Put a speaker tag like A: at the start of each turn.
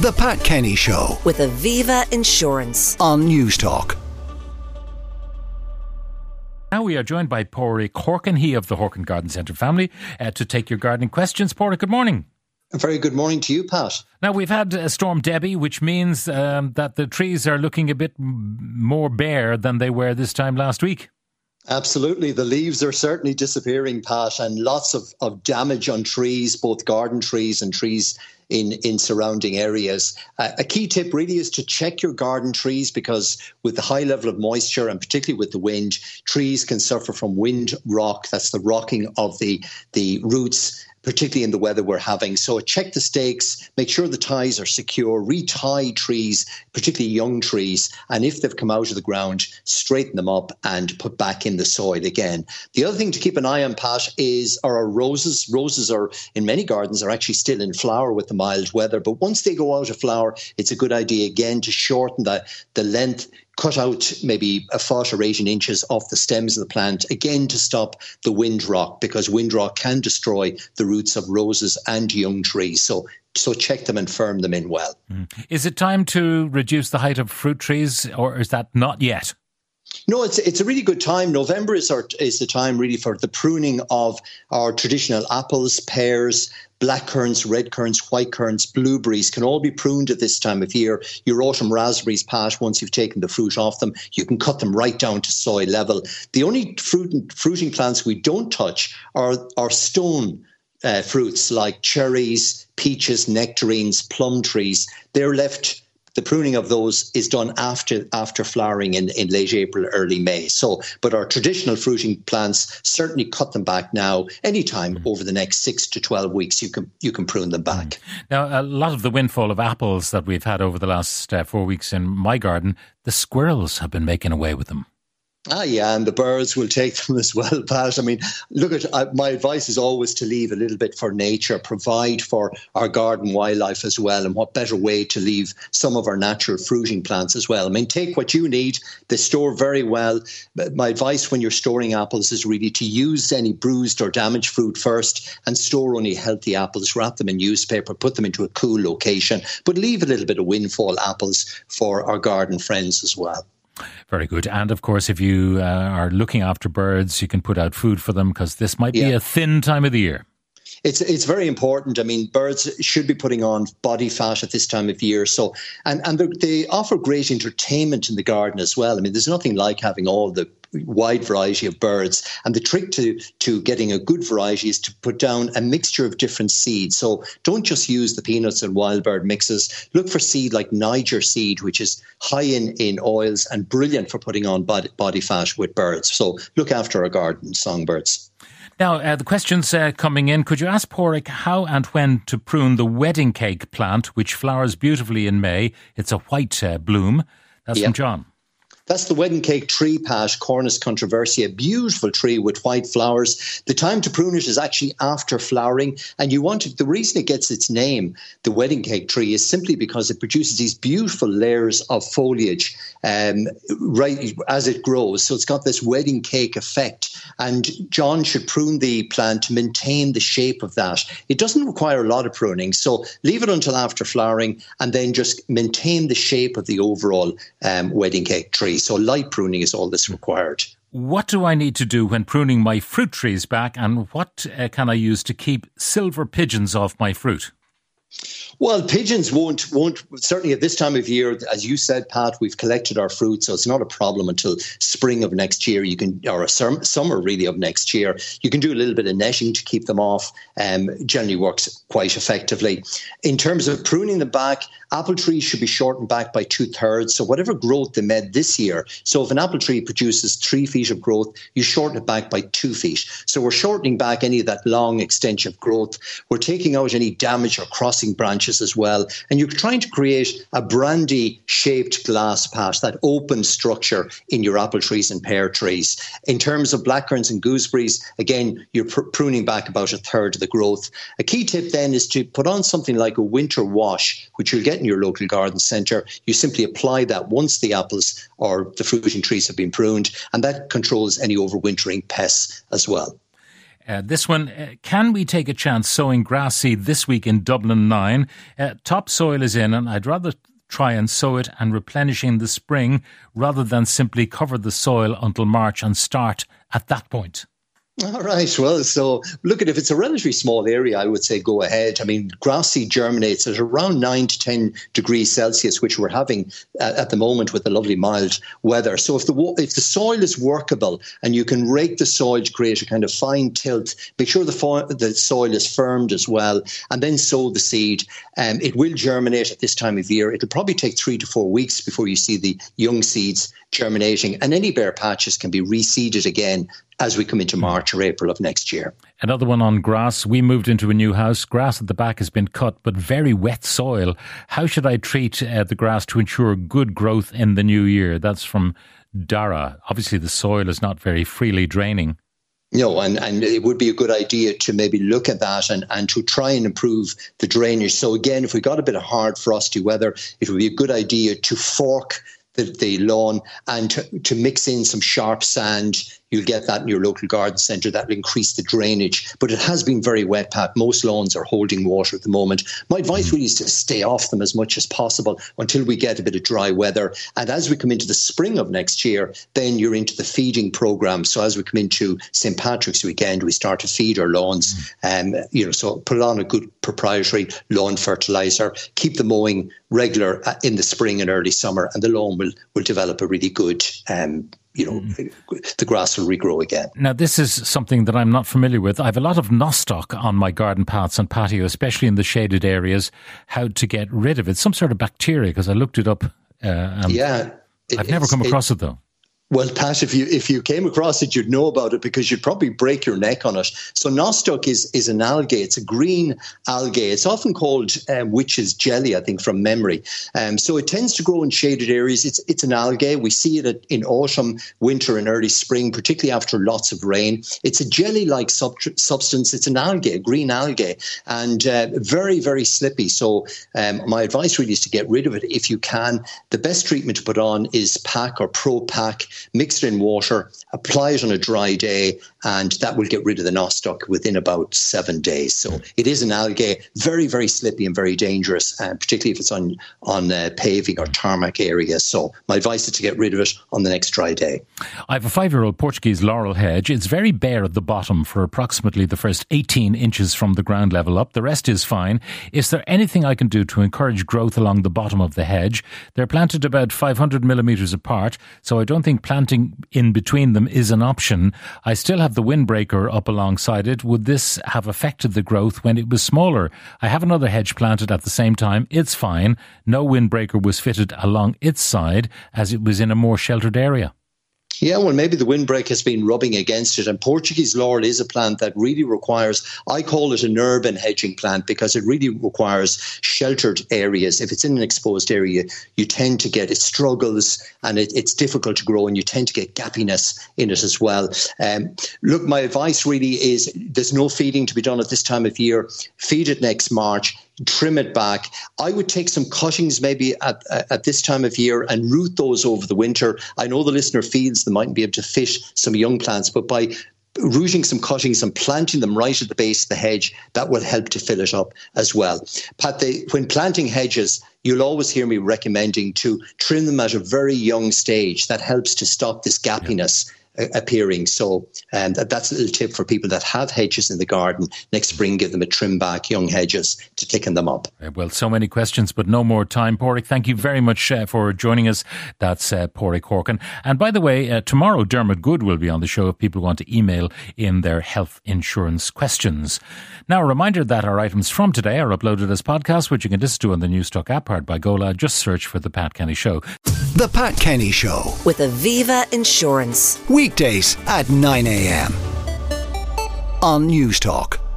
A: The Pat Kenny Show
B: with Aviva Insurance.
A: on Newstalk.
C: Now we are joined by Paraic Horkan, he of the Horkan Garden Centre family, uh, to take your gardening questions. Paraic, good morning.
D: A very good morning to you, Pat.
C: Now we've had a storm Debi, which means um, that the trees are looking a bit more bare than they were this time last week.
D: Absolutely. The leaves are certainly disappearing, Pat, and lots of, of damage on trees, both garden trees and trees in, in surrounding areas. Uh, a key tip really is to check your garden trees because with the high level of moisture and particularly with the wind, trees can suffer from wind rock. That's the rocking of the, the roots particularly in the weather we're having. So check the stakes, make sure the ties are secure, retie trees, particularly young trees, and if they've come out of the ground, straighten them up and put back in the soil again. The other thing to keep an eye on, Pat, is are our roses. Roses are in many gardens are actually still in flower with the mild weather, but once they go out of flower, it's a good idea again to shorten the, the length cut out maybe a foot or 18 inches off the stems of the plant, again to stop the wind rock, because wind rock can destroy the roots of roses and young trees. So so check them and firm them in well. Mm.
C: Is it time to reduce the height of fruit trees, or is that not yet?
D: No, it's it's a really good time. November is our is the time really for the pruning of our traditional apples, pears, black currants, red currants, white currants, blueberries can all be pruned at this time of year. Your autumn raspberries, Pat, once you've taken the fruit off them, you can cut them right down to soil level. The only fruit fruiting plants we don't touch are are stone uh, fruits like cherries, peaches, nectarines, plum trees. They're left the pruning of those is done after after flowering in, in late April, early May. So, but our traditional fruiting plants certainly cut them back now. Anytime over the next six to twelve weeks, you can you can prune them back.
C: Now, a lot of the windfall of apples that we've had over the last uh, four weeks in my garden, the squirrels have been making away with them.
D: Ah, yeah, and the birds will take them as well, Pat. I mean, look at uh, my advice is always to leave a little bit for nature, provide for our garden wildlife as well, and what better way to leave some of our natural fruiting plants as well. I mean, take what you need; they store very well. My advice when you're storing apples is really to use any bruised or damaged fruit first, and store only healthy apples. Wrap them in newspaper, put them into a cool location, but leave a little bit of windfall apples for our garden friends as well.
C: Very good. And of course, if you uh, are looking after birds, you can put out food for them because this might be
D: Yeah.
C: a thin time of the year.
D: it's it's very important. I mean, birds should be putting on body fat at this time of year. So, and and they offer great entertainment in the garden as well. I mean, there's nothing like having all the wide variety of birds. And the trick to to getting a good variety is to put down a mixture of different seeds. So don't just use the peanuts and wild bird mixes. Look for seed like Niger seed, which is high in in oils and brilliant for putting on body, body fat with birds. So look after our garden songbirds.
C: Now, uh, the questions uh, coming in. Could you ask Paraic how and when to prune the wedding cake plant, which flowers beautifully in May? It's a white uh, bloom. That's
D: Yeah.
C: from John.
D: That's the wedding cake tree, Pat, Cornus controversia, a beautiful tree with white flowers. The time to prune it is actually after flowering, and you want to, the reason it gets its name, the wedding cake tree, is simply because it produces these beautiful layers of foliage um, right as it grows. So it's got this wedding cake effect, and John should prune the plant to maintain the shape of that. It doesn't require a lot of pruning, so leave it until after flowering, and then just maintain the shape of the overall um, wedding cake tree. So light pruning is all that's required.
C: What do I need to do when pruning my fruit trees back, and what uh, can I use to keep silver pigeons off my fruit?
D: Well, pigeons won't won't certainly at this time of year, as you said, Pat. We've collected our fruit, so it's not a problem until spring of next year. You can or summer really of next year. You can do a little bit of netting to keep them off. Um, generally works quite effectively. In terms of pruning them back, apple trees should be shortened back by two thirds. So whatever growth they made this year. So if an apple tree produces three feet of growth, you shorten it back by two feet. So we're shortening back any of that long extension of growth. We're taking out any damage or branches as well. And you're trying to create a brandy shaped glass patch, that open structure in your apple trees and pear trees. In terms of blackcurrants and gooseberries, again, you're pr- pruning back about a third of the growth. A key tip then is to put on something like a winter wash, which you'll get in your local garden centre. You simply apply that once the apples or the fruiting trees have been pruned, and that controls any overwintering pests as well.
C: Uh, this one, uh, can we take a chance sowing grass seed this week in Dublin 9? Uh, topsoil is in, and I'd rather try and sow it and replenish in the spring rather than simply cover the soil until March and start at that point.
D: All right. Well, so look at if it's a relatively small area, I would say go ahead. I mean, grass seed germinates at around nine to ten degrees Celsius, which we're having uh, at the moment with the lovely mild weather. So if the if the soil is workable and you can rake the soil to create a kind of fine tilth, make sure the fo- the soil is firmed as well, and then sow the seed. Um, it will germinate at this time of year. It'll probably take three to four weeks before you see the young seeds germinating, and any bare patches can be reseeded again as we come into March or April of next year.
C: Another one on grass. We moved into a new house. Grass at the back has been cut, but very wet soil. How should I treat uh, the grass to ensure good growth in the new year? That's from Dara. Obviously, the soil is not very freely draining.
D: No, and, and it would be a good idea to maybe look at that and, and to try and improve the drainage. So again, if we got a bit of hard frosty weather, it would be a good idea to fork the, the lawn and to, to mix in some sharp sand You'll get that in your local garden centre. That will increase the drainage. But it has been very wet, Pat. Most lawns are holding water at the moment. My advice really is to stay off them as much as possible until we get a bit of dry weather. And as we come into the spring of next year, then you're into the feeding programme. So as we come into St. Patrick's weekend, we start to feed our lawns. Um, you know, so put on a good proprietary lawn fertiliser. Keep the mowing regular uh, in the spring and early summer, and the lawn will will develop a really good um, you know, mm. the grass will regrow again.
C: Now, this is something that I'm not familiar with. I have a lot of nostoc on my garden paths and patio, especially in the shaded areas. How to get rid of it? Some sort of bacteria, because I looked it up. Uh,
D: yeah.
C: It, I've never come across it, it though.
D: Well, Pat, if you if you came across it, you'd know about it because you'd probably break your neck on it. So nostoc is is an algae. It's a green algae. It's often called um, witch's jelly, I think, from memory. Um, so it tends to grow in shaded areas. It's it's an algae. We see it in autumn, winter, and early spring, particularly after lots of rain. It's a jelly-like sub- substance. It's an algae, a green algae, and uh, very very slippy. So um, my advice really is to get rid of it if you can. The best treatment to put on is pack or Pro PAC mix it in water, apply it on a dry day, and that will get rid of the nostoc within about seven days. So it is an algae, very, very slippy and very dangerous, uh, particularly if it's on on uh, paving or tarmac areas. So my advice is to get rid of it on the next dry day.
C: I have a five-year-old Portuguese laurel hedge. It's very bare at the bottom for approximately the first 18 inches from the ground level up. The rest is fine. Is there anything I can do to encourage growth along the bottom of the hedge? They're planted about 500 millimeters apart, so I don't think planting in between them is an option. I still have the windbreaker up alongside it. Would this have affected the growth when it was smaller? I have another hedge planted at the same time. It's fine. No windbreaker was fitted along its side as it was in a more sheltered area.
D: Yeah, well, maybe the windbreak has been rubbing against it. And Portuguese laurel is a plant that really requires, I call it an urban hedging plant because it really requires sheltered areas. If it's in an exposed area, you tend to get, it struggles and it, it's difficult to grow and you tend to get gappiness in it as well. Um, look, my advice really is there's no feeding to be done at this time of year. Feed it next March trim it back. I would take some cuttings maybe at, at this time of year and root those over the winter. I know the listener feels they mightn't be able to fish some young plants, but by rooting some cuttings and planting them right at the base of the hedge, that will help to fill it up as well. Pat, they, when planting hedges, you'll always hear me recommending to trim them at a very young stage. That helps to stop this gappiness appearing. So um, that, that's a little tip for people that have hedges in the garden. Next spring, give them a trim back, young hedges, to thicken them up.
C: Well, so many questions, but no more time. Paraic, thank you very much uh, for joining us. That's uh, Paraic Horkan. And by the way, uh, tomorrow Dermot Goode will be on the show if people want to email in their health insurance questions. Now, a reminder that our items from today are uploaded as podcasts, which you can listen to on the Newstalk app powered by Gola. Just search for The Pat Kenny Show.
A: The Pat Kenny Show.
B: With Aviva Insurance.
A: Weekdays at 9 a.m. on Newstalk.